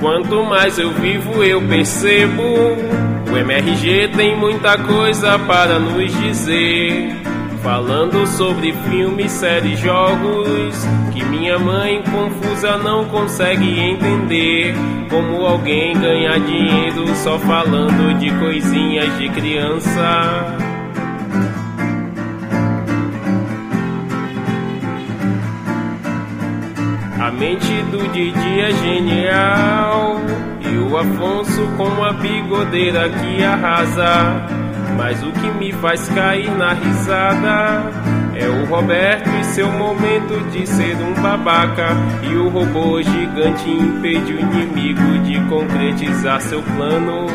Quanto mais eu vivo, eu percebo. O MRG tem muita coisa para nos dizer. Falando sobre filmes, séries, jogos que minha mãe confusa não consegue entender. Como alguém ganha dinheiro só falando de coisinhas de criança. A mente do Didi é genial. E o Afonso com a bigodeira que arrasa. Mas o que me faz cair na risada É o Roberto e seu momento de ser um babaca. E o robô gigante impede o inimigo de concretizar seu plano.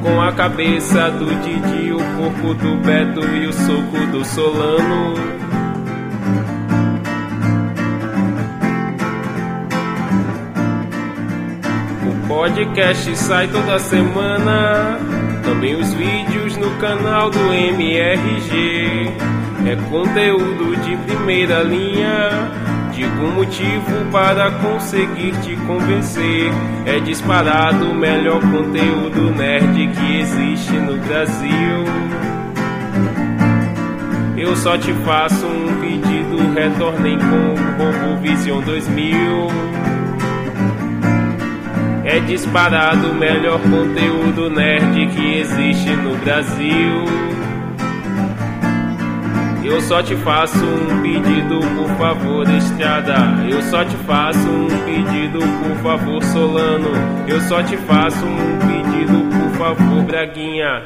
Com a cabeça do Didi, o corpo do Beto e o soco do Solano. Podcast sai toda semana. Também os vídeos no canal do MRG. É conteúdo de primeira linha. Digo um motivo para conseguir te convencer. É disparado o melhor conteúdo nerd que existe no Brasil. Eu só te faço um pedido, retornem com o Robo Vision 2000. É disparado o melhor conteúdo nerd que existe no Brasil. Eu só te faço um pedido, por favor, Estrada. Eu só te faço um pedido, por favor, Solano. Eu só te faço um pedido, por favor, Braguinha.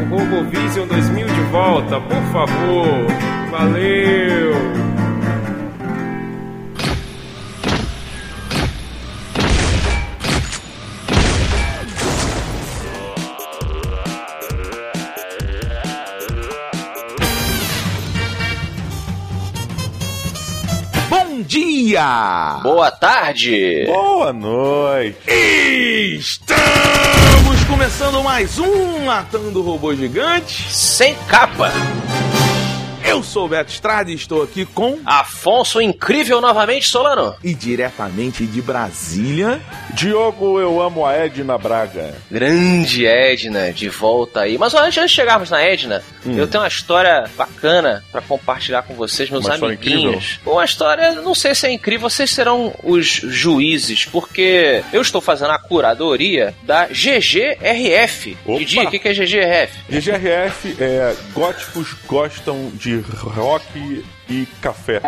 O RoboVision 2000 de volta, por favor. Valeu! Dia! Boa tarde! Boa noite! Estamos começando mais um Matando Robô Gigante sem capa! Eu sou o Beto Estrada e estou aqui com Afonso Incrível novamente, Solano. E diretamente de Brasília, Diogo, eu amo a Edna Braga. Grande Edna, de volta aí. Mas antes, antes de chegarmos na Edna, hum. eu tenho uma história bacana para compartilhar com vocês, meus uma amiguinhos. Uma história, não sei se é incrível, vocês serão os juízes, porque eu estou fazendo a curadoria da GGRF. Didi, o que, que é GGRF? GGRF é Góticos Gostam de rock e café.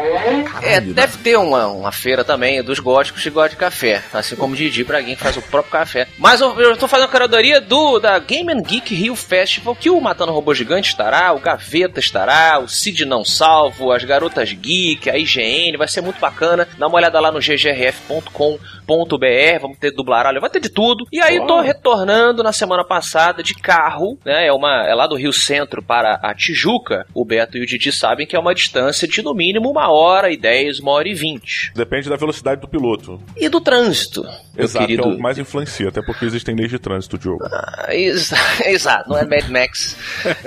é, deve ter uma, uma feira também dos góticos que gostam de café. Assim como o Didi Braguinha que faz o próprio café. Mas eu, eu tô fazendo a curadoria do, da Game and Geek Rio Festival, que o Matando Robô Gigante estará, o Gaveta estará, o Cid Não Salvo, as Garotas Geek, a IGN, vai ser muito bacana. Dá uma olhada lá no ggrf.com.br, vamos ter dublaralho, vai ter de tudo. E aí oh. tô retornando na semana passada de carro, né? É, uma, é lá do Rio Centro para a Tijuca. O Beto e o Didi sabem que é uma distância de no mínimo uma hora e dez, uma hora e vinte. Depende da velocidade do piloto. E do trânsito. Exato, querido. é o mais influencia, até porque existem leis de trânsito, Diogo. Ah, exa exato, não é Mad Max.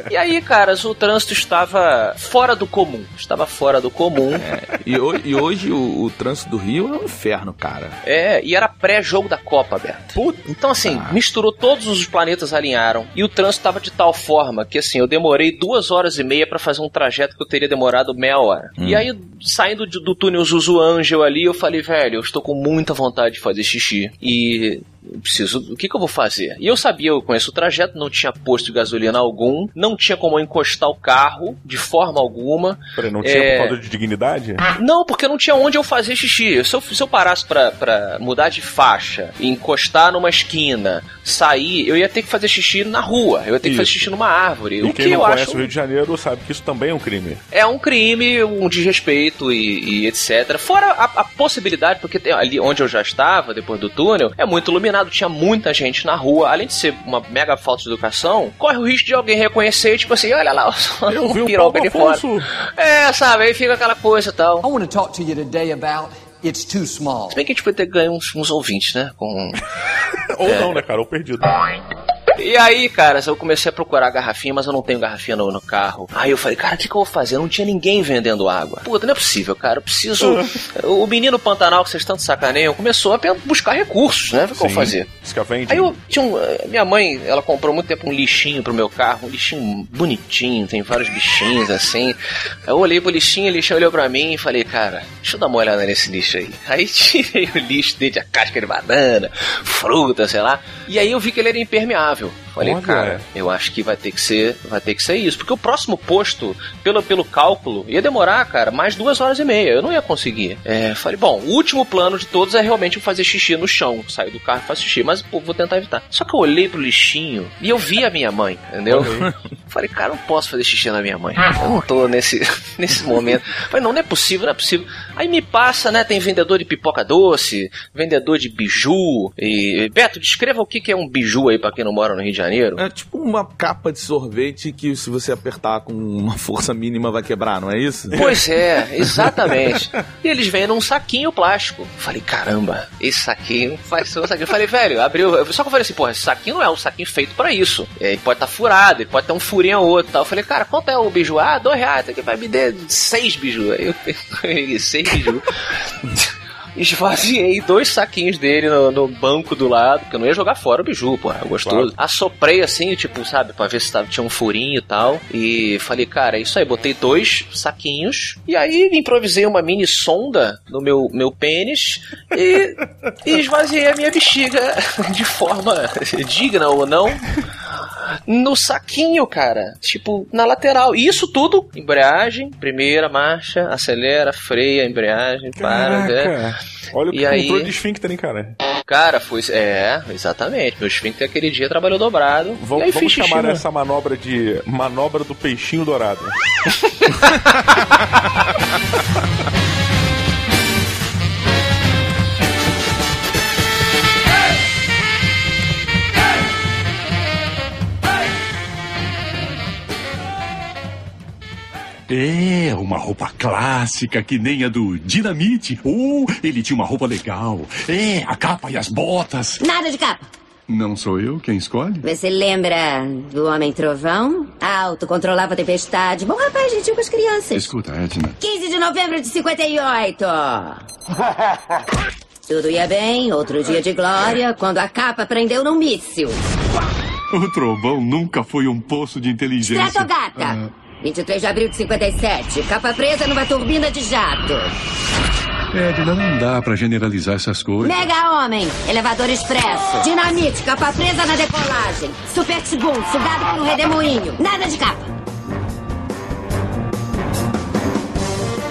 e aí, caras, o trânsito estava fora do comum. Estava fora do comum. É, e, hoje, e hoje o, o, trânsito do Rio é um inferno, cara. É, e era pré-jogo da Copa, Beto. Puta. Então, assim, ah. misturou todos os planetas alinharam. E o trânsito estava de tal forma que, assim, eu demorei duas horas e meia para fazer um trajeto que eu teria demorado meia hora. Hum. E aí, saindo do túnel Zuzu Angel ali, eu falei, velho, eu estou com muita vontade de fazer xixi. E preciso, o que, que eu vou fazer? E eu sabia, eu conheço o trajeto, não tinha posto de gasolina algum, não tinha como eu encostar o carro de forma alguma. Peraí, não tinha é... por falta de dignidade? Não, porque não tinha onde eu fazer xixi. Se eu, se eu parasse pra, pra mudar de faixa, encostar numa esquina, sair, eu ia ter que fazer xixi na rua, eu ia ter isso. que fazer xixi numa árvore. E o quem que não eu conhece acho... o Rio de Janeiro sabe que isso também é um crime. É um crime, um desrespeito e, e etc. Fora a, a possibilidade, porque tem, ali onde eu já estava, depois do túnel, é muito iluminado, tinha muita gente na rua, além de ser uma mega falta de educação, corre o risco de alguém reconhecer, tipo assim, olha lá, eu um piroca ali fora. É, sabe, aí fica aquela coisa e tal. I want to talk to you today about It's too small. Se bem que a gente podia ter ganho uns, uns ouvintes, né? Com... Ou é... não, né, cara? Ou perdido. E aí, cara, eu comecei a procurar garrafinha, mas eu não tenho garrafinha no, no carro. Aí eu falei, cara, o que, que eu vou fazer? Não tinha ninguém vendendo água. Puta, não é possível, cara. Eu preciso. o menino Pantanal, que vocês tanto sacaneiam, começou a buscar recursos, né? O que eu vou fazer? Aí eu tinha um. Eh, minha mãe, ela comprou muito tempo um lixinho pro meu carro, um lixinho bonitinho, tem vários bichinhos assim. Eu olhei pro lixinho, o lixo olhou pra mim e falei, cara, deixa eu dar uma olhada nesse lixo aí. Aí tirei o lixo dele, a casca de banana, fruta, sei lá. E aí eu vi que ele era impermeável incrível. Falei, Olha. cara, eu acho que vai ter que ser, vai ter que ser isso, porque o próximo posto, pelo, pelo cálculo, ia demorar, cara, mais duas horas e meia. Eu não ia conseguir. É, falei, bom, o último plano de todos é realmente fazer xixi no chão, sair do carro e fazer xixi, mas pô, vou tentar evitar. Só que eu olhei pro lixinho e eu vi a minha mãe, entendeu? falei, cara, não posso fazer xixi na minha mãe. Eu não tô nesse, nesse momento. Falei, não, não é possível, não é possível. Aí me passa, né? Tem vendedor de pipoca doce, vendedor de biju. E. Beto, descreva o que é um biju aí pra quem não mora no Rio de Janeiro. É tipo uma capa de sorvete que se você apertar com uma força mínima vai quebrar, não é isso? Pois é, exatamente. e eles vêm num saquinho plástico. Falei, caramba, esse saquinho faz seu saquinho. Eu falei, velho, abriu. Só que eu falei assim, porra, esse saquinho não é um saquinho feito para isso. Ele pode estar tá furado, ele pode ter um furinho ou outro tal. Eu falei, cara, quanto é o biju? Ah, dois reais, aqui vai me dar seis biju. Aí eu peguei seis biju esvaziei dois saquinhos dele no, no, banco do lado, porque eu não ia jogar fora o biju, pô, é gostoso. Claro. Assoprei assim, tipo, sabe, pra ver se tava, tinha um furinho e tal. E falei, cara, é isso aí, botei dois saquinhos. E aí improvisei uma mini sonda no meu, meu pênis e, e esvaziei a minha bexiga de forma digna ou não no saquinho, cara. Tipo, na lateral. E isso tudo, embreagem, primeira marcha, acelera, freia, embreagem, para, né? Olha o e aí... controle de esfíncter, hein, cara? Cara, foi. É, exatamente. Meu esfíncter aquele dia trabalhou dobrado. Vamos, vamos chamar essa manobra de manobra do peixinho dourado. É, uma roupa clássica que nem a do Dinamite. Uh, ele tinha uma roupa legal. É, a capa e as botas. Nada de capa. Não sou eu quem escolhe? Você lembra do Homem Trovão? Alto, controlava a tempestade. Bom rapaz, gentil com as crianças. Escuta, Edna. 15 de novembro de 58. Tudo ia bem, outro dia de glória, quando a capa prendeu num míssil. O trovão nunca foi um poço de inteligência. Stratogata! Uh... 23 de abril de 57. Capa presa numa turbina de jato. Edna, não dá pra generalizar essas coisas. Mega Homem, elevador expresso. Dinamite, capa presa na decolagem. Super Tibum, sugado por um redemoinho. Nada de capa.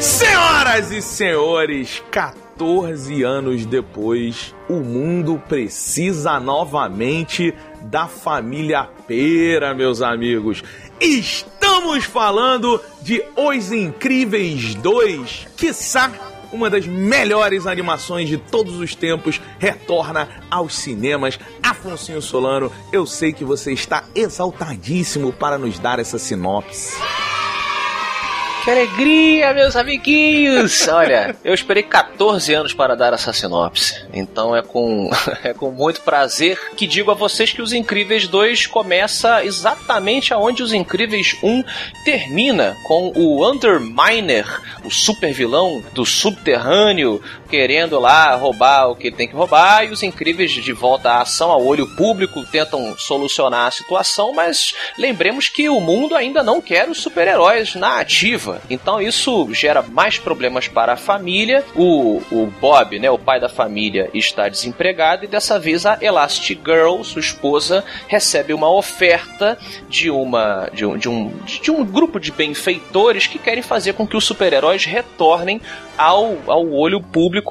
Senhoras e senhores, 14 anos depois, o mundo precisa novamente da família Pera, meus amigos. Estamos falando de Os Incríveis 2, quiçá uma das melhores animações de todos os tempos, retorna aos cinemas. Afonso Solano, eu sei que você está exaltadíssimo para nos dar essa sinopse. Que alegria, meus amiguinhos! Olha, eu esperei 14 anos para dar essa sinopse. Então é com, é com muito prazer que digo a vocês que Os Incríveis 2 começa exatamente aonde Os Incríveis 1 termina, com o Underminer, o super vilão do subterrâneo, querendo lá roubar o que ele tem que roubar, e os Incríveis de volta à ação, ao olho público, tentam solucionar a situação, mas lembremos que o mundo ainda não quer os super-heróis na ativa. Então isso gera mais problemas para a família. O, o Bob, né, o pai da família, está desempregado e dessa vez a Elastigirl, sua esposa, recebe uma oferta de uma de um, de um, de um grupo de benfeitores que querem fazer com que os super-heróis retornem ao, ao olho público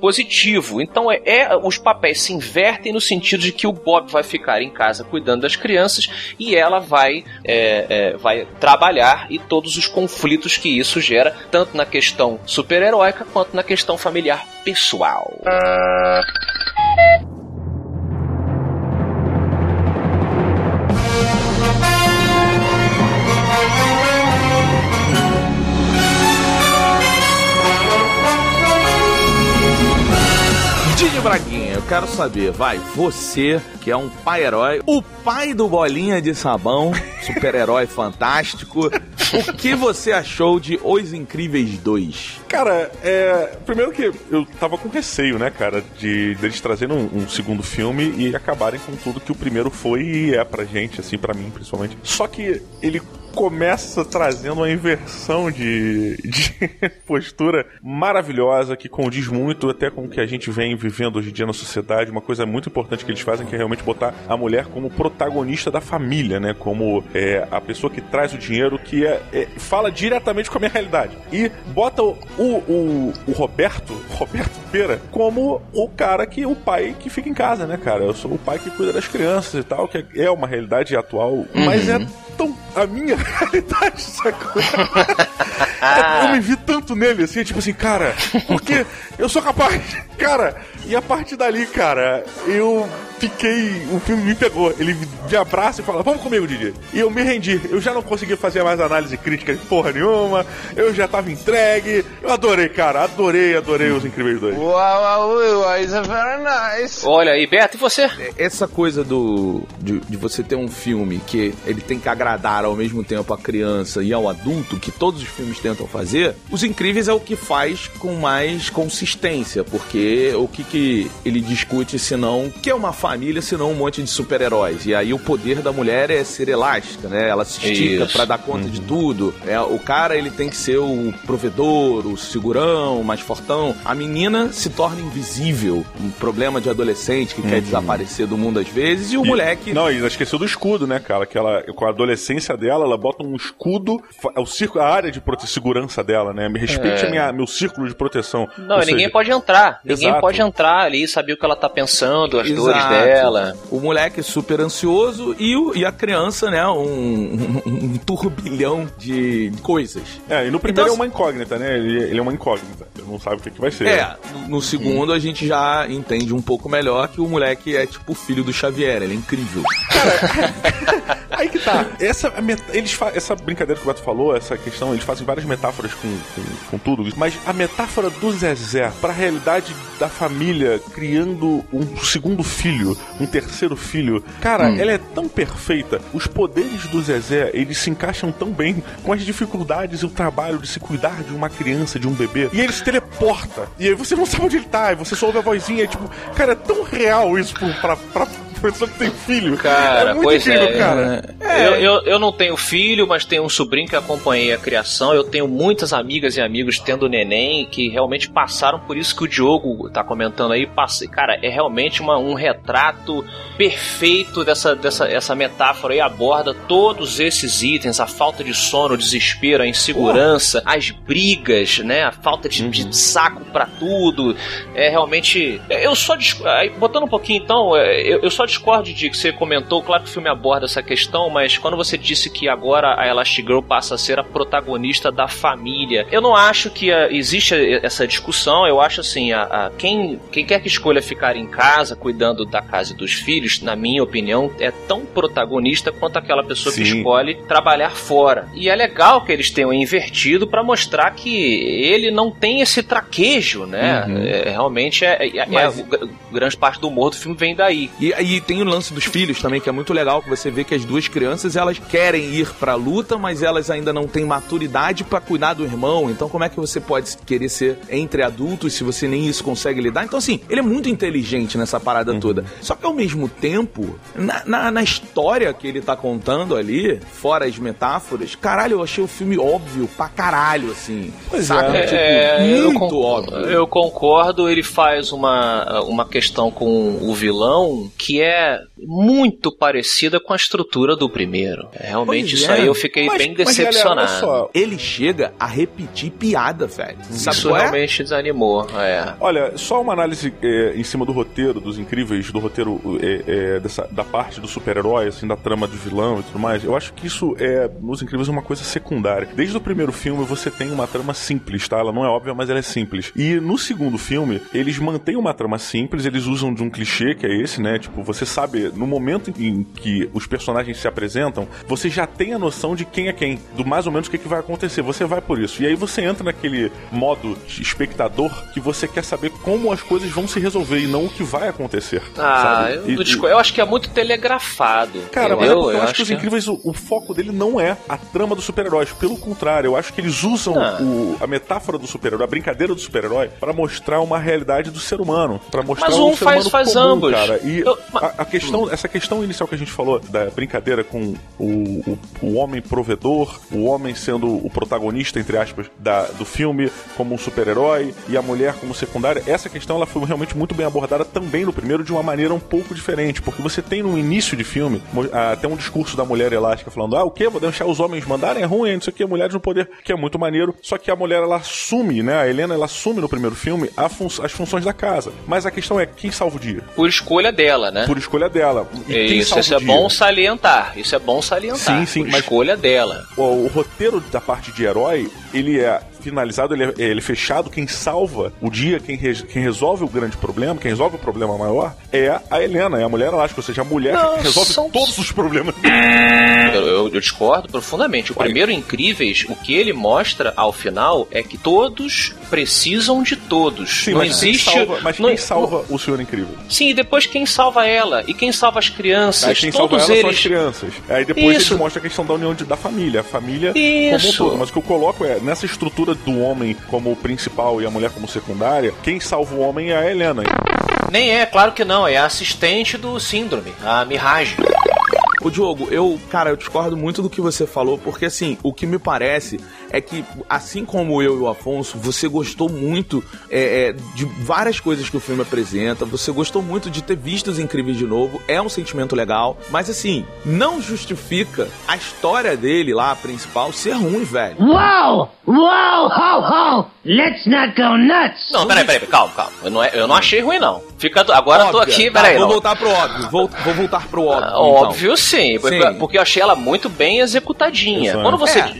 positivo. Então é, é, os papéis se invertem no sentido de que o Bob vai ficar em casa cuidando das crianças e ela vai, é, é, vai trabalhar e todos os conflitos que isso gera, tanto na questão super-heróica quanto na questão familiar pessoal. Quero saber, vai, você que é um pai-herói, o pai do Bolinha de Sabão, super-herói fantástico, o que você achou de Os Incríveis 2? Cara, é. Primeiro que eu tava com receio, né, cara, de deles trazerem um, um segundo filme e acabarem com tudo que o primeiro foi e é pra gente, assim, pra mim principalmente. Só que ele começa trazendo uma inversão de, de postura maravilhosa que condiz muito até com o que a gente vem vivendo hoje em dia na sociedade. Uma coisa muito importante que eles fazem que é realmente botar a mulher como protagonista da família, né? Como é, a pessoa que traz o dinheiro, que é, é, fala diretamente com a minha realidade. E bota o, o, o Roberto, Roberto Pera, como o cara que, o pai que fica em casa, né, cara? Eu sou o pai que cuida das crianças e tal, que é uma realidade atual, uhum. mas é tão a minha realidade, sacou? eu me vi tanto nele, assim, tipo assim, cara, porque eu sou capaz, cara. E a partir dali, cara, eu fiquei. O filme me pegou. Ele me abraça e fala: Vamos comigo, Didi. E eu me rendi. Eu já não conseguia fazer mais análise crítica de porra nenhuma. Eu já tava entregue. Eu adorei, cara. Adorei, adorei os Incríveis 2. Uau, uau, is very nice. Olha aí, Beto, e você? Essa coisa do. De, de, você ter um filme que ele tem que agradar ao mesmo tempo a criança e ao adulto, que todos os filmes tentam fazer, Os Incríveis é o que faz com mais consistência. Porque o que, que ele discute, senão. Que é uma família, senão um monte de super-heróis. E aí o poder da mulher é ser elástica, né? Ela se estica para dar conta uhum. de tudo. É, o cara, ele tem que ser o provedor, o segurão, o mais fortão. A menina se torna invisível. Um problema de adolescente que uhum. quer desaparecer do mundo às vezes. E o e, moleque... Não, e ela esqueceu do escudo, né, cara? Que ela, com a adolescência dela, ela bota um escudo, é o círculo, a área de segurança dela, né? Me respeite é. minha, meu círculo de proteção. Não, Ou ninguém seja... pode entrar. Ninguém Exato. pode entrar ali, saber o que ela tá pensando, as Exato. dores dela dela. O moleque é super ansioso e, o, e a criança, né, um, um, um turbilhão de coisas. É, e no primeiro então, é uma incógnita, né? Ele, ele, é uma incógnita. Ele não sabe o que, que vai ser. É, no, no segundo hum. a gente já entende um pouco melhor que o moleque é tipo o filho do Xavier, ele é incrível. Cara, aí que tá. Essa, eles essa brincadeira que o Beto falou, essa questão, eles fazem várias metáforas com, com, com tudo, mas a metáfora do Zezé pra realidade da família criando um segundo filho, um terceiro filho. Cara, hum. ela é tão perfeita. Os poderes do Zezé, eles se encaixam tão bem com as dificuldades e o trabalho de se cuidar de uma criança, de um bebê. E ele se teleporta. E aí você não sabe onde ele tá. E você só ouve a vozinha. E, tipo, cara, é tão real isso pra, pra, pessoa que tem filho. Cara, é muito pois incrível, é. cara. É. Eu, eu, eu não tenho filho, mas tenho um sobrinho que acompanhei a criação. Eu tenho muitas amigas e amigos tendo neném que realmente passaram por isso que o Diogo tá comentando aí. Passa, cara, é realmente uma, um retrato perfeito dessa, dessa essa metáfora aí. Aborda todos esses itens: a falta de sono, o desespero, a insegurança, as brigas, né? A falta de, uhum. de saco para tudo. É realmente. Eu só. Botando um pouquinho então, é, eu, eu só discordo de que você comentou, claro que o filme aborda essa questão, mas quando você disse que agora a Elastigirl passa a ser a protagonista da família, eu não acho que a, existe essa discussão, eu acho assim, a, a, quem, quem quer que escolha ficar em casa, cuidando da casa e dos filhos, na minha opinião, é tão protagonista quanto aquela pessoa Sim. que escolhe trabalhar fora. E é legal que eles tenham invertido para mostrar que ele não tem esse traquejo, né? Uhum. É, realmente é, é, é mas... é, grande parte do humor do filme vem daí. E, e tem o lance dos filhos também, que é muito legal, que você vê que as duas crianças, elas querem ir pra luta, mas elas ainda não têm maturidade para cuidar do irmão. Então como é que você pode querer ser entre adultos se você nem isso consegue lidar? Então assim, ele é muito inteligente nessa parada uhum. toda. Só que ao mesmo tempo, na, na, na, história que ele tá contando ali, fora as metáforas, caralho, eu achei o filme óbvio pra caralho, assim. Pois sabe? é. Tipo, é, muito eu óbvio. Eu concordo, ele faz uma, uma questão com o vilão que é é muito parecida com a estrutura do primeiro. É, realmente pois isso é. aí eu fiquei mas, bem decepcionado. Mas, só, ele chega a repetir piada, velho. Isso é? realmente desanimou. É. Olha, só uma análise é, em cima do roteiro, dos incríveis, do roteiro é, é, dessa, da parte do super-herói, assim, da trama do vilão e tudo mais. Eu acho que isso é, nos incríveis, uma coisa secundária. Desde o primeiro filme você tem uma trama simples, tá? Ela não é óbvia, mas ela é simples. E no segundo filme, eles mantêm uma trama simples, eles usam de um clichê que é esse, né? Tipo, você sabe você, no momento em que os personagens se apresentam, você já tem a noção de quem é quem, do mais ou menos o que, que vai acontecer. Você vai por isso. E aí você entra naquele modo espectador que você quer saber como as coisas vão se resolver e não o que vai acontecer. Ah, eu, e, eu, acho que é muito telegrafado. Cara, mas é eu, eu, acho que os incríveis, que... o, o, foco dele não é a trama dos super-heróis. Pelo contrário, eu acho que eles usam ah. o, a metáfora do super-herói, a brincadeira do super-herói, para mostrar uma realidade do ser humano. para mostrar mas um, ser faz, humano faz comum, ambos. cara. E a, a, questão, essa questão inicial que a gente falou da brincadeira com o, o, o homem provedor, o homem sendo o protagonista, entre aspas, da, do filme como um super-herói e a mulher como secundária, essa questão ela foi realmente muito bem abordada também no primeiro de uma maneira um pouco diferente, porque você tem no início de filme até um discurso da mulher elástica falando: ah, o que? Vou deixar os homens mandarem? É ruim, não sei o que, mulheres no poder, que é muito maneiro. Só que a mulher ela assume, né? A Helena ela assume no primeiro filme fun as funções da casa. Mas a questão é quem salva o dia? Por escolha dela, né? Por escolha dela. E isso, isso é bom salientar. Isso é bom salientar. Sim, sim. Mas escolha dela. O, o roteiro da parte de herói, ele é finalizado, ele é, ele é, fechado. Quem salva o dia, quem, re, quem resolve o grande problema, quem resolve o problema maior, é a Helena, é a mulher elástica, ou seja, a mulher Não, que resolve são... todos os problemas. Eu, discordo profundamente. O Vai. primeiro Incríveis, o que ele mostra ao final é que todos precisam de todos. Sim, não mas existe. Quem salva, mas não, quem salva o Senhor Incrível? Sim, e depois quem salva ela? E quem salva as crianças? Aí quem todos salva eles... são as crianças. Aí depois Isso. ele mostra a questão da união de, da família. A família Isso. como um todo. Mas o que eu coloco é, nessa estrutura do homem como principal e a mulher como secundária, quem salva o homem é a Helena. Nem é, claro que não, é a assistente do síndrome, a Mirage. O Diogo, eu, cara, eu discordo muito do que você falou, porque assim, o que me parece é que, assim como eu e o Afonso, você gostou muito é, é, de várias coisas que o filme apresenta, você gostou muito de ter visto os incríveis de novo, é um sentimento legal, mas assim, não justifica a história dele lá, a principal, ser ruim, velho. Uau! Uau! How, how! Let's not go nuts! Não, peraí, peraí, calma, calma. Eu não, é, eu não achei ruim, não. Fica, agora Óbvia. eu tô aqui, peraí. Vou voltar pro óbvio, vou, vou voltar pro óbvio. Ah, óbvio então. sim, porque, sim, porque eu achei ela muito bem executadinha. Exato. Quando você é.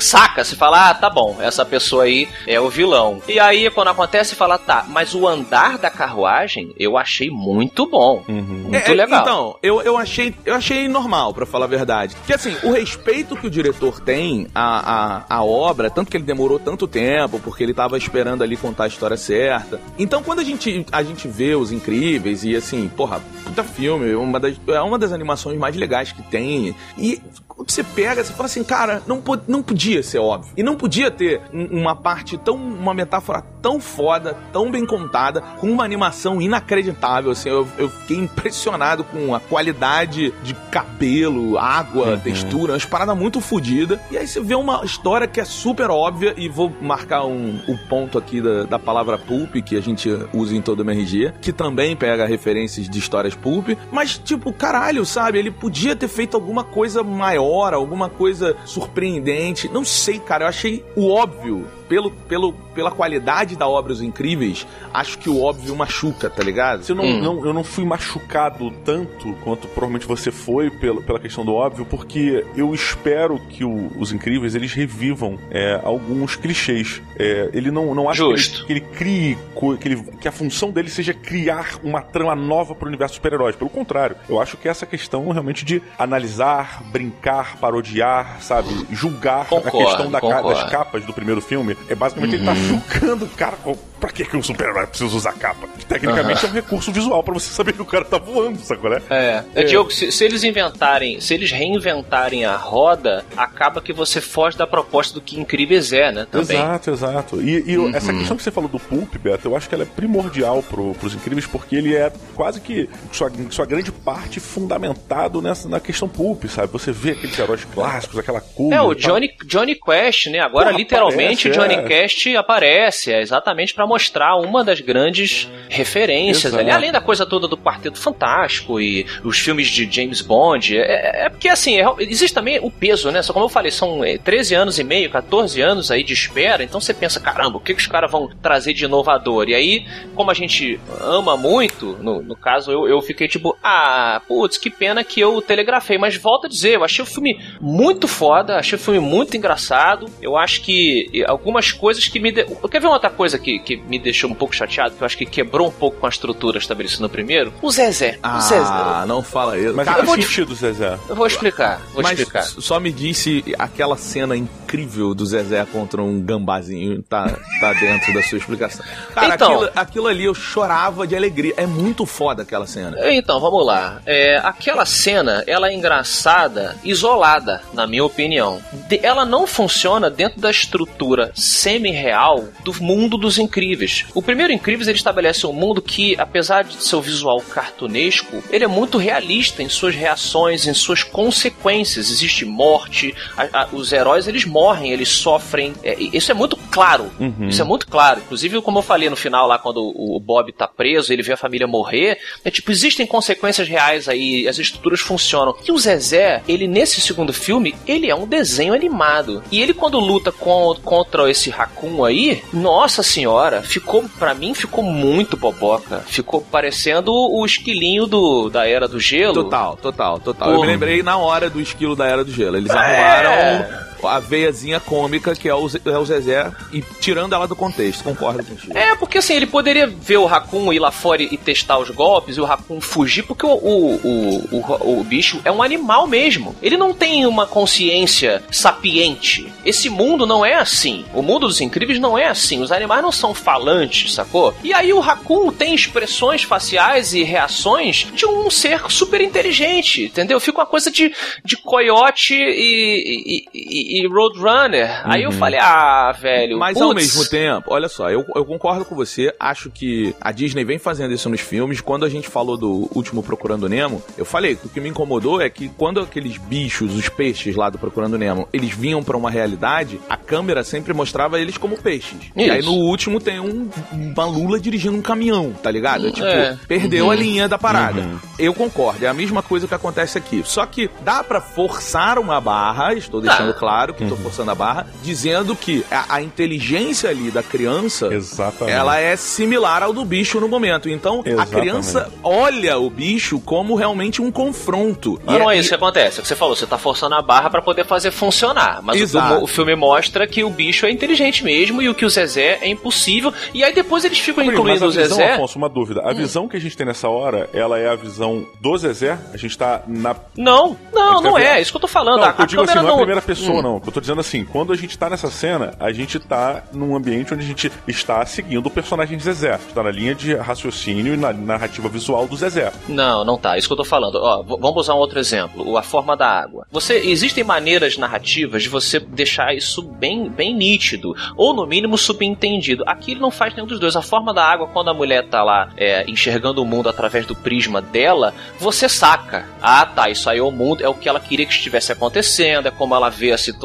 saca, você fala, ah, tá bom, essa pessoa aí é o vilão. E aí, quando acontece, fala, tá, mas o andar da carruagem eu achei muito bom. Uhum. Muito é, legal. Então, eu, eu, achei, eu achei normal, para falar a verdade. Porque assim, o respeito que o diretor tem à, à, à obra, tanto que ele demorou tanto tempo, porque ele tava esperando ali contar a história certa. Então, quando a gente, a gente vê os incríveis e assim, porra, puta filme, uma das, é uma das animações mais legais que tem. E você pega, você fala assim, cara, não, não podia ser óbvio. E não podia ter uma parte tão. uma metáfora tão foda, tão bem contada, com uma animação inacreditável. Assim, eu, eu fiquei impressionado com a qualidade de cabelo, água, uhum. textura, umas paradas muito fodidas. E aí você vê uma história que é super óbvia, e vou marcar um, o um ponto aqui da, da palavra pulp, que a gente usa em todo o MRG, que também pega referências de histórias pulp, mas tipo, caralho, sabe? Ele podia ter feito alguma coisa maior hora, alguma coisa surpreendente. Não sei, cara, eu achei o óbvio pelo, pelo, pela qualidade da obra Os Incríveis, acho que o óbvio machuca, tá ligado? Eu não, hum. não, eu não fui machucado tanto quanto provavelmente você foi pela, pela questão do óbvio, porque eu espero que o, Os Incríveis eles revivam é, alguns clichês. É, ele não, não acha que ele, que ele, crie, que, ele, que a função dele seja criar uma trama nova pro universo super-heróis. Pelo contrário, eu acho que essa questão realmente de analisar, brincar, parodiar, sabe, julgar concordo, a questão da, das capas do primeiro filme é basicamente uhum. ele tá uhum. o cara. Pra que, um super-herói precisa usar capa? Tecnicamente uhum. é um recurso visual pra você saber que o cara tá voando, sacou, né? É. é. Diogo, se, se, eles inventarem, se eles reinventarem a roda, acaba que você foge da proposta do que Incríveis é, né? Também. Exato, exato. E, e uhum. essa questão que você falou do Pulp, Beto, eu acho que ela é primordial pro, pros Incríveis, porque ele é quase que sua, sua grande parte fundamentado nessa, na questão Pulp, sabe? Você vê aqueles heróis clássicos, aquela curva. É, o Johnny, Johnny Quest, né? Agora, Porra, literalmente, o Johnny Quest aparece, é exatamente para mostrar uma das grandes referências ali, além da coisa toda do Quarteto Fantástico e os filmes de James Bond. É, é, é porque assim, é, existe também o peso, né? Só como eu falei, são 13 é, anos e meio, 14 anos aí de espera, então você pensa, caramba, o que, que os caras vão trazer de inovador? E aí, como a gente ama muito, no, no caso, eu, eu fiquei tipo, ah, putz, que pena que eu telegrafei, mas volto a dizer, eu achei o filme muito foda, achei o filme muito engraçado, eu acho que algumas coisas que me. De... Quer ver uma outra coisa que, que me deixou um pouco chateado, que eu acho que quebrou um pouco com a estrutura estabelecida no primeiro, o Zezé. Ah, o Zezé. não fala isso. Mas Cara, eu vou sentido, Zezé. Eu vou explicar, vou mas explicar. só me disse aquela cena incrível do Zezé contra um gambazinho tá, tá dentro da sua explicação. Cara, Então. aquilo, aquilo ali eu chorava de alegria. É muito foda aquela cena. Então, vamos lá. É, aquela cena, ela é engraçada, isolada, na minha opinião. De- ela não funciona dentro da estrutura semi-real do mundo dos incríveis. O primeiro Incríveis, ele estabelece um mundo que, apesar de seu visual cartunesco, ele é muito realista em suas reações, em suas consequências. Existe morte, a- a- os heróis, eles morrem, eles sofrem. É, isso é muito claro. Isso é muito claro. Inclusive, como eu falei no final lá, quando o o Bob tá preso, ele vê a família morrer, é tipo, existem consequências reais aí, as estruturas funcionam. E o Zezé, ele nesse segundo filme, ele é um desenho animado. E ele quando luta com- contra esse Raccoon aí, nossa senhora, ficou, pra mim, ficou muito boboca. Ficou parecendo o esquilinho do, da Era do Gelo. Total, total, total. Eu Porra. me lembrei na hora do esquilo da Era do Gelo. Eles É. arrumaram a veiazinha cômica que é o, é o Zezé e tirando ela do contexto. Concordo contigo. É, porque assim, ele poderia ver o Raccoon ir lá fora e testar os golpes e o Raccoon fugir, porque o, o, o, o, o bicho é um animal mesmo. Ele não tem uma consciência sapiente. Esse mundo não é assim. O mundo dos incríveis não é assim. Os animais não são falantes, sacou? E aí o Raccoon tem expressões faciais e reações de um ser super inteligente, entendeu? Fica uma coisa de, de coiote e, e, e- e Roadrunner. Aí eu falei, ah, velho. Mas ao putz. mesmo tempo, olha só, eu, eu concordo com você. Acho que a Disney vem fazendo isso nos filmes. Quando a gente falou do último Procurando Nemo, eu falei que o que me incomodou é que quando aqueles bichos, os peixes lá do Procurando Nemo, eles vinham pra uma realidade, a câmera sempre mostrava eles como peixes. E aí Isso. no último tem um, uma lula dirigindo um caminhão, tá ligado? Tipo, É. perdeu a linha da parada. Eu concordo, é a mesma coisa que acontece aqui. Só que dá pra forçar uma barra, estou deixando claro que tô forçando a barra, dizendo que a, a inteligência ali da criança Exatamente. ela é similar ao do bicho no momento. Então a Exatamente. criança olha o bicho como realmente um confronto. Não, E não é e- isso que acontece. É o que você falou, você tá forçando a barra pra poder fazer funcionar. Mas o o filme mostra que o bicho é inteligente mesmo e o que o Zezé é impossível. E aí depois eles ficam Mas incluindo a o visão, Zezé. Afonso, uma dúvida. A visão que a gente tem nessa hora, ela é a visão do Zezé? A gente tá na. Não, não, A gente não tá é. vendo- Isso que eu tô falando. Não, a, o eu a digo assim, câmera não é a primeira pessoa, Hum. não. O que eu tô dizendo assim, quando a gente tá nessa cena, a gente tá num ambiente onde a gente está seguindo o personagem Zezé. Está na linha de raciocínio e na narrativa visual do Zezé. Não, não tá. Isso que eu tô falando. Ó, vamos usar um outro exemplo. A Forma da Água. Você existem maneiras narrativas de você deixar isso bem, bem nítido ou no mínimo subentendido. Aqui ele não faz nenhum dos dois. A Forma da Água, quando a mulher tá lá é, enxergando o mundo através do prisma dela, você saca. Ah, tá. Isso aí é o mundo, é o que ela queria que estivesse acontecendo, é como ela vê a situação.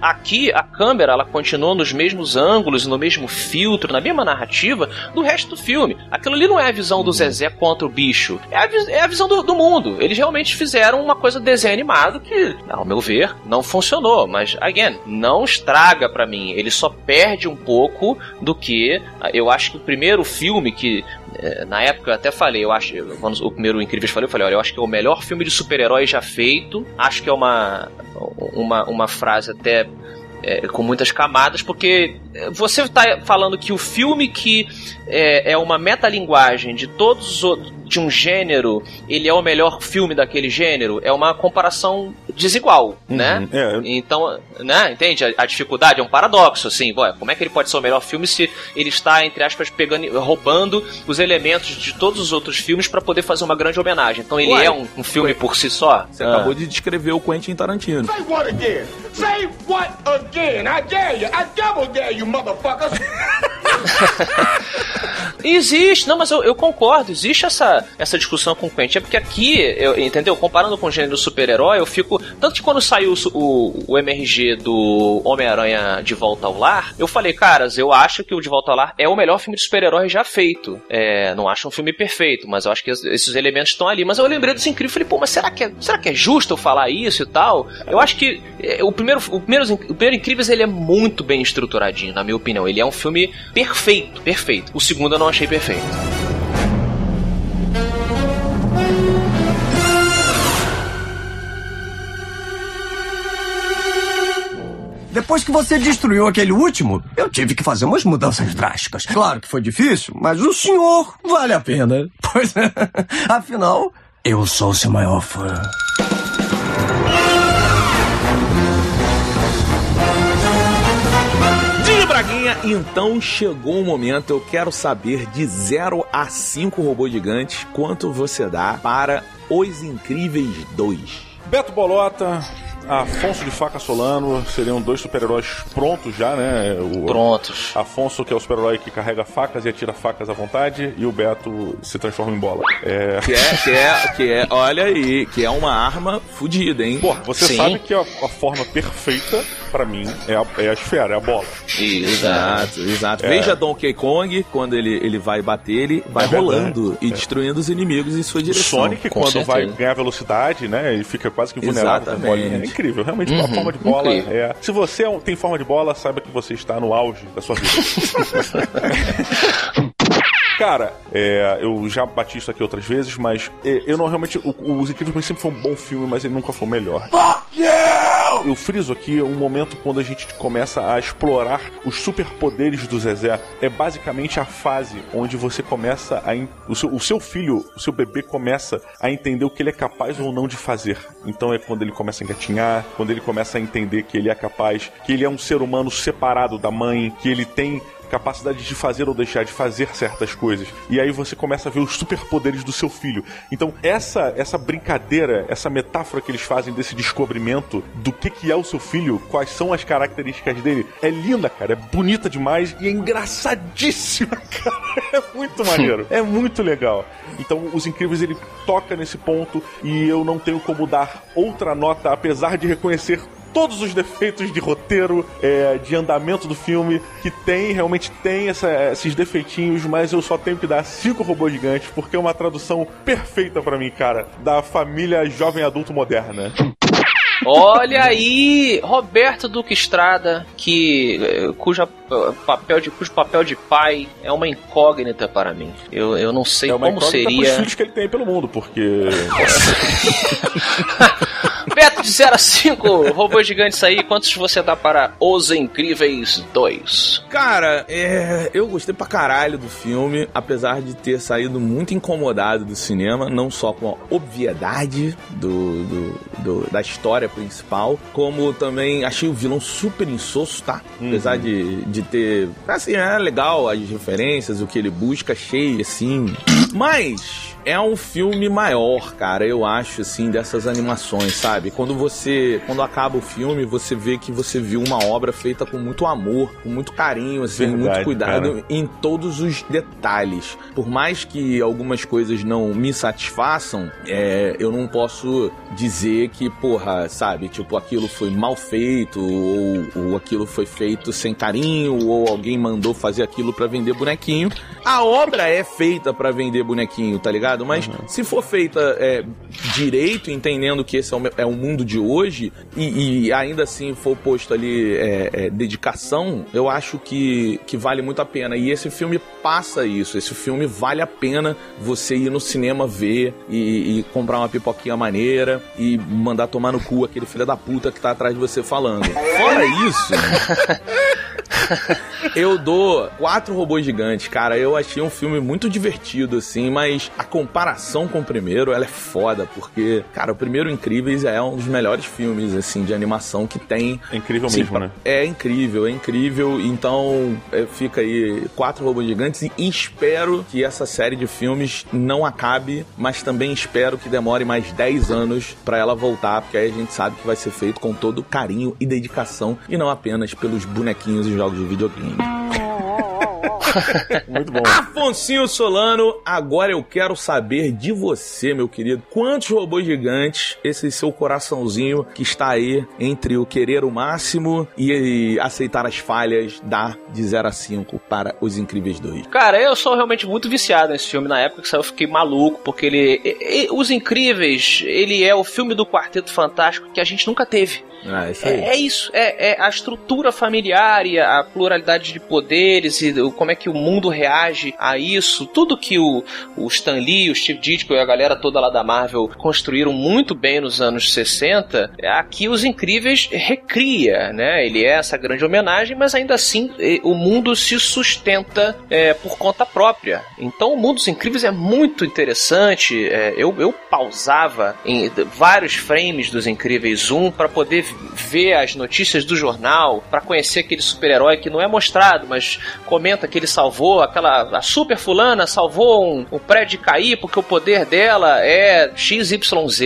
Aqui a câmera ela continua nos mesmos ângulos, no mesmo filtro, na mesma narrativa do resto do filme. Aquilo ali não é a visão do Zezé contra o bicho, é a, é a visão do, do mundo. Eles realmente fizeram uma coisa de desenho animado que, ao meu ver, não funcionou. Mas, again, não estraga pra mim. Ele só perde um pouco do que eu acho que o primeiro filme que é, na época eu até falei, eu acho, quando o primeiro Incríveis falei, eu falei, olha, eu acho que é o melhor filme de super-herói já feito. Acho que é uma, uma, uma frase até é, com muitas camadas, porque você está falando que o filme que é, é uma metalinguagem de todos os outros, de um gênero, ele é o melhor filme daquele gênero, é uma comparação desigual, né? É, Então, né, entende? A, a dificuldade é um paradoxo, assim, ué, como é que ele pode ser o melhor filme se ele está, entre aspas, pegando, roubando os elementos de todos os outros filmes para poder fazer uma grande homenagem. Então ele Ué, é um, um filme por si só. Você Ah. acabou de descrever o Quentin Tarantino. Say what again? Say what again? I dare you. I double dare you, motherfuckers. Existe, não, mas eu, eu concordo, existe essa, essa discussão com o Quentin. É porque aqui, eu, entendeu? Comparando com o gênero super-herói, eu fico. Tanto que quando saiu o, o, MRG do Homem-Aranha de Volta ao Lar, eu falei, caras, eu acho que o De Volta ao Lar é o melhor filme de super-herói já feito. É, não acho um filme perfeito, mas eu acho que es- esses elementos estão ali. Mas eu lembrei dos incríveis falei, pô, mas será que, é, será que é justo eu falar isso e tal? Eu acho que é, o primeiro, o primeiro, o primeiro Incríveis ele é muito bem estruturadinho, na minha opinião. Ele é um filme perfeito, perfeito. O segundo eu não achei perfeito. Depois que você destruiu aquele último, eu tive que fazer umas mudanças drásticas. Claro que foi difícil, mas o senhor vale a pena. Pois é. Afinal, eu sou seu maior fã. Braguinha, então chegou o momento. Eu quero saber de 0 a 5 robôs gigantes quanto você dá para Os Incríveis 2. Beto Bolota, Afonso de Faca Solano seriam dois super-heróis prontos já, né? O Prontos. Afonso, que é o super-herói que carrega facas e atira facas à vontade, e o Beto se transforma em bola. É. Que é, que é, que é, olha aí, que é uma arma fodida, hein? Pô, você Sim. sabe que a, a forma perfeita, pra mim, é a, é a esfera, é a bola. Exato, exato. É. Veja Donkey Kong, quando ele, ele vai bater, ele vai É rolando e destruindo os inimigos em sua O direção. Sonic, com quando certeza. vai ganhar velocidade, né? Ele fica quase que invulnerável com. É incrível, realmente a Uhum, forma de bola incrível. é. Se você é tem forma de bola, saiba que você está no auge da sua vida. Cara, é, eu já bati isso aqui outras vezes, mas é, eu não realmente. O, o Os Incríveis sempre foi um bom filme, mas ele nunca foi o melhor. Eu friso aqui um momento quando a gente começa a explorar os superpoderes do Zezé. É basicamente a fase onde você começa a. en- O seu, o seu filho, o seu bebê começa a entender o que ele é capaz ou não de fazer. Então é quando ele começa a engatinhar, quando ele começa a entender que ele é capaz, que ele é um ser humano separado da mãe, que ele tem capacidade de fazer ou deixar de fazer certas coisas. E aí você começa a ver os superpoderes do seu filho. Então, essa essa brincadeira, essa metáfora que eles fazem desse descobrimento do que que é o seu filho, quais são as características dele, é linda, cara, é bonita demais e é engraçadíssima, cara. É muito maneiro. É muito legal. Então, Os Incríveis ele toca nesse ponto e eu não tenho como dar outra nota apesar de reconhecer todos os defeitos de roteiro, é, de andamento do filme, que tem, realmente tem essa- esses defeitinhos, mas eu só tenho que dar cinco robôs gigantes, porque é uma tradução perfeita pra mim, cara, da família jovem adulto moderna. Olha aí, Roberto Duque Estrada, que eh, cuja eh, papel de cujo papel de pai é uma incógnita para mim. Eu, eu não sei é uma como incógnita pros seria. filhos que ele tem pelo mundo, porque... De 0 a 5, robôs gigantes aí, quantos você dá para Os Incríveis 2? Cara, é, eu gostei pra caralho do filme, apesar de ter saído muito incomodado do cinema, não só com a obviedade do, do- do- da história principal, como também achei o vilão super insosso, tá? Apesar de, de ter. Assim, é legal as referências, o que ele busca, achei assim. Mas é um filme maior, cara, eu acho, assim, dessas animações, sabe? Quando você. Quando acaba o filme, você vê que você viu uma obra feita com muito amor, com muito carinho, assim, Verdade, muito cuidado cara. em todos os detalhes. Por mais que algumas coisas não me satisfaçam, é, eu não posso dizer que, porra, sabe, tipo, aquilo foi mal feito, ou, ou aquilo foi feito sem carinho, ou alguém mandou fazer aquilo pra vender bonequinho. A obra é feita pra vender bonequinho, tá ligado? Mas se for feita é, direito, entendendo que esse é o, é o mundo de hoje, e, e ainda assim for posto ali é, é, dedicação, eu acho que, que vale muito a pena. E esse filme passa isso. Esse filme vale a pena você ir no cinema ver e, e comprar uma pipoquinha maneira e mandar tomar no cu aquele filho da puta que tá atrás de você falando. Fora isso. Eu dou quatro robôs gigantes, cara. Eu achei um filme muito divertido, assim, mas a comparação com o primeiro, ela é foda, porque, cara, o primeiro Incríveis é um dos melhores filmes, assim, de animação que tem. É incrível Sim, mesmo, né? É incrível, é incrível. Então, é, fica aí quatro robôs gigantes e espero que essa série de filmes não acabe, mas também espero que demore mais 10 anos pra ela voltar, porque aí a gente sabe que vai ser feito com todo carinho e dedicação e não apenas pelos bonequinhos e jogos de videogame. Muito bom. Afonsinho Solano, agora eu quero saber de você, meu querido. Quantos robôs gigantes, esse seu coraçãozinho que está aí entre o querer o máximo e aceitar as falhas, dá de 0 a 5 para Os Incríveis 2? Cara, eu sou realmente muito viciado nesse filme. Na época que saiu, eu fiquei maluco, porque ele. e- e- Os Incríveis, ele é o filme do Quarteto Fantástico que a gente nunca teve. Ah, isso É, aí. é isso, é, é a estrutura familiar e a pluralidade de poderes e como é que que o mundo reage a isso, tudo que o, o Stan Lee, o Steve Ditko e a galera toda lá da Marvel construíram muito bem nos anos 60, aqui Os Incríveis recria, né? Ele é essa grande homenagem, mas ainda assim o mundo se sustenta é, por conta própria. Então o mundo dos Incríveis é muito interessante. É, eu, eu pausava em vários frames dos Incríveis 1 para poder ver as notícias do jornal, para conhecer aquele super-herói que não é mostrado, mas comenta que ele salvou aquela a super fulana salvou um, prédio cair porque o poder dela é XYZ.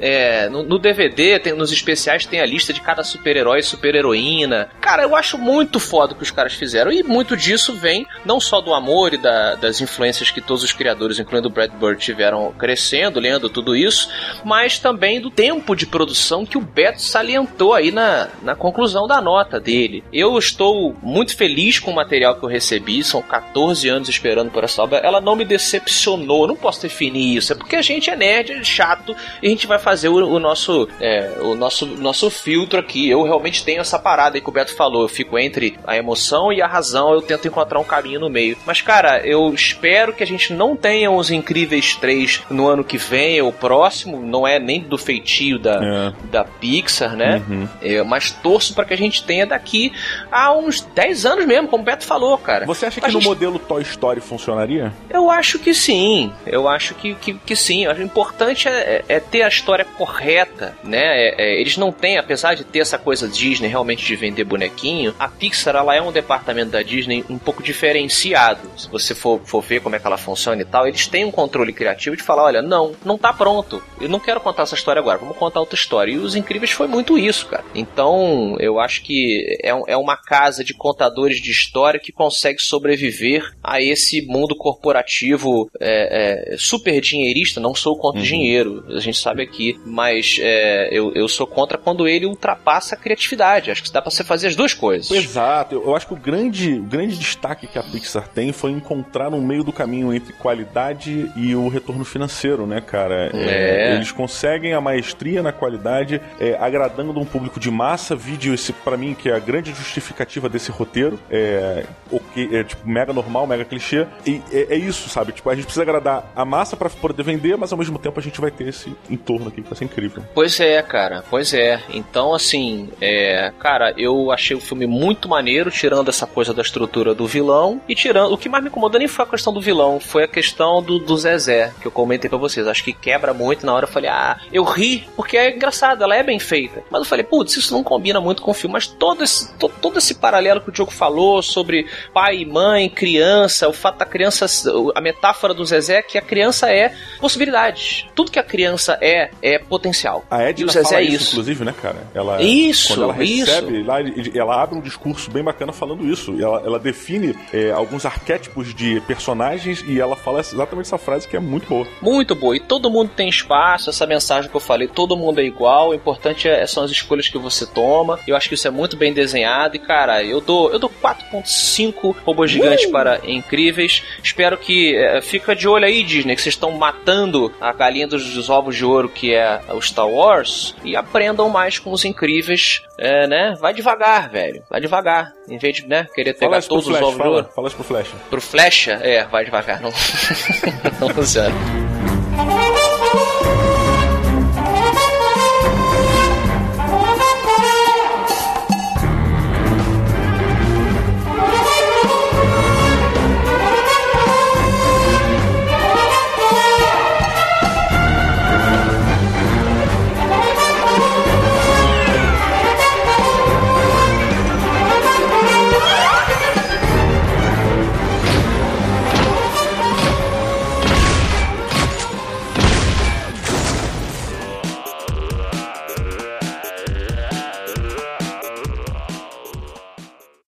É, no, no DVD, tem, nos especiais tem a lista de cada super-herói e super-heroína. Cara, eu acho muito foda o que os caras fizeram e muito disso vem não só do amor e da, das influências que todos os criadores, incluindo o Brad Bird, tiveram crescendo, lendo tudo isso, mas também do tempo de produção que o Beto salientou aí na, na conclusão da nota dele. Eu estou muito feliz com o material que eu recebi, são 14 anos esperando por essa obra. Ela não me decepcionou, não posso definir isso, é porque a gente é nerd, é chato, e a gente vai fazer o, o nosso é, o nosso, nosso filtro aqui. Eu realmente tenho essa parada aí que o Beto falou, eu fico entre a emoção e a razão, eu tento encontrar um caminho no meio. Mas, cara, eu espero que a gente não tenha os Incríveis 3 no ano que vem, ou próximo, não é nem do feitio da, é. da Pixar, né? Uhum. É, mas torço para que a gente tenha daqui a uns 10 anos mesmo, como o Beto falou, cara. Você acha que a no gente... modelo Toy Story funcionaria? Eu acho que sim. Eu acho que, que, que sim. O importante é, é, ter a história correta, né? É, é, eles não têm, apesar de ter essa coisa Disney realmente de vender bonequinho, a Pixar ela é um departamento da Disney um pouco diferenciado. Se você for, for ver como é que ela funciona e tal, eles têm um controle criativo de falar: olha, não, não tá pronto. Eu não quero contar essa história agora, vamos contar outra história. E Os Incríveis foi muito isso, cara. Então, eu acho que é, é uma casa de contadores de história que consegue sobreviver a esse mundo corporativo é, é, super dinheirista. Não sou contra uhum. dinheiro, a gente sabe aqui, mas é, eu, eu sou contra quando ele ultrapassa a criatividade. Acho que dá pra você fazer as duas coisas. Exato. Eu, eu acho que o grande, o grande destaque que a Pixar tem foi encontrar um meio do caminho entre qualidade e o retorno financeiro, né, cara? É. É, eles conseguem a maestria na qualidade, é, agradando um público de massa. Vídeo esse, para mim, que é a grande justificativa desse roteiro. É, okay, é tipo, mega normal, mega clichê. E é, é, isso, sabe? Tipo, a gente precisa agradar a massa para poder vender, mas ao mesmo tempo a gente vai ter esse entorno aqui que vai ser incrível. Pois é, cara. Pois é. Então, assim, é, cara, eu achei o filme muito maneiro, tirando essa coisa da estrutura do vilão e tirando. O que mais me incomodou nem foi a questão do vilão, foi a questão do, do Zezé, que eu comentei para vocês. Acho que quebra muito. Na hora eu falei, ah, eu ri, porque é engraçado, ela é bem feita. Mas eu falei, putz, isso não combina muito com o filme. Mas todo esse, todo, todo esse paralelo que o Diogo falou sobre pai e mãe, criança, o fato da criança, a metáfora do Zezé é que a criança é possibilidade. Tudo que a criança é, é potencial. A Edna Zezé é isso, inclusive, né, cara? Ela, isso, quando ela recebe, isso. Lá, ela abre um discurso bem bacana falando isso. Ela, ela define é, alguns arquétipos de personagens e ela fala exatamente essa frase que é muito boa. Muito boa. E todo mundo tem espaço, essa mensagem que eu falei, todo mundo é igual. O importante é, são as escolhas que você toma. Eu acho que isso é muito bem desenhado. E, cara, eu dou, eu dou 4.5 robôs gigantes uh! para incríveis. Espero que. É, fica de olho aí, Disney, que vocês estão matando a galinha dos, dos ovos de ouro que é o Star Wars. E aprendam mais com os incríveis, é, né? Vai devagar, velho. Vai devagar. Em vez de, né, querer pegar todos os ovos fala, de ouro. Fala isso pro Flecha. Pro Flecha? É, vai devagar. Não, não funciona.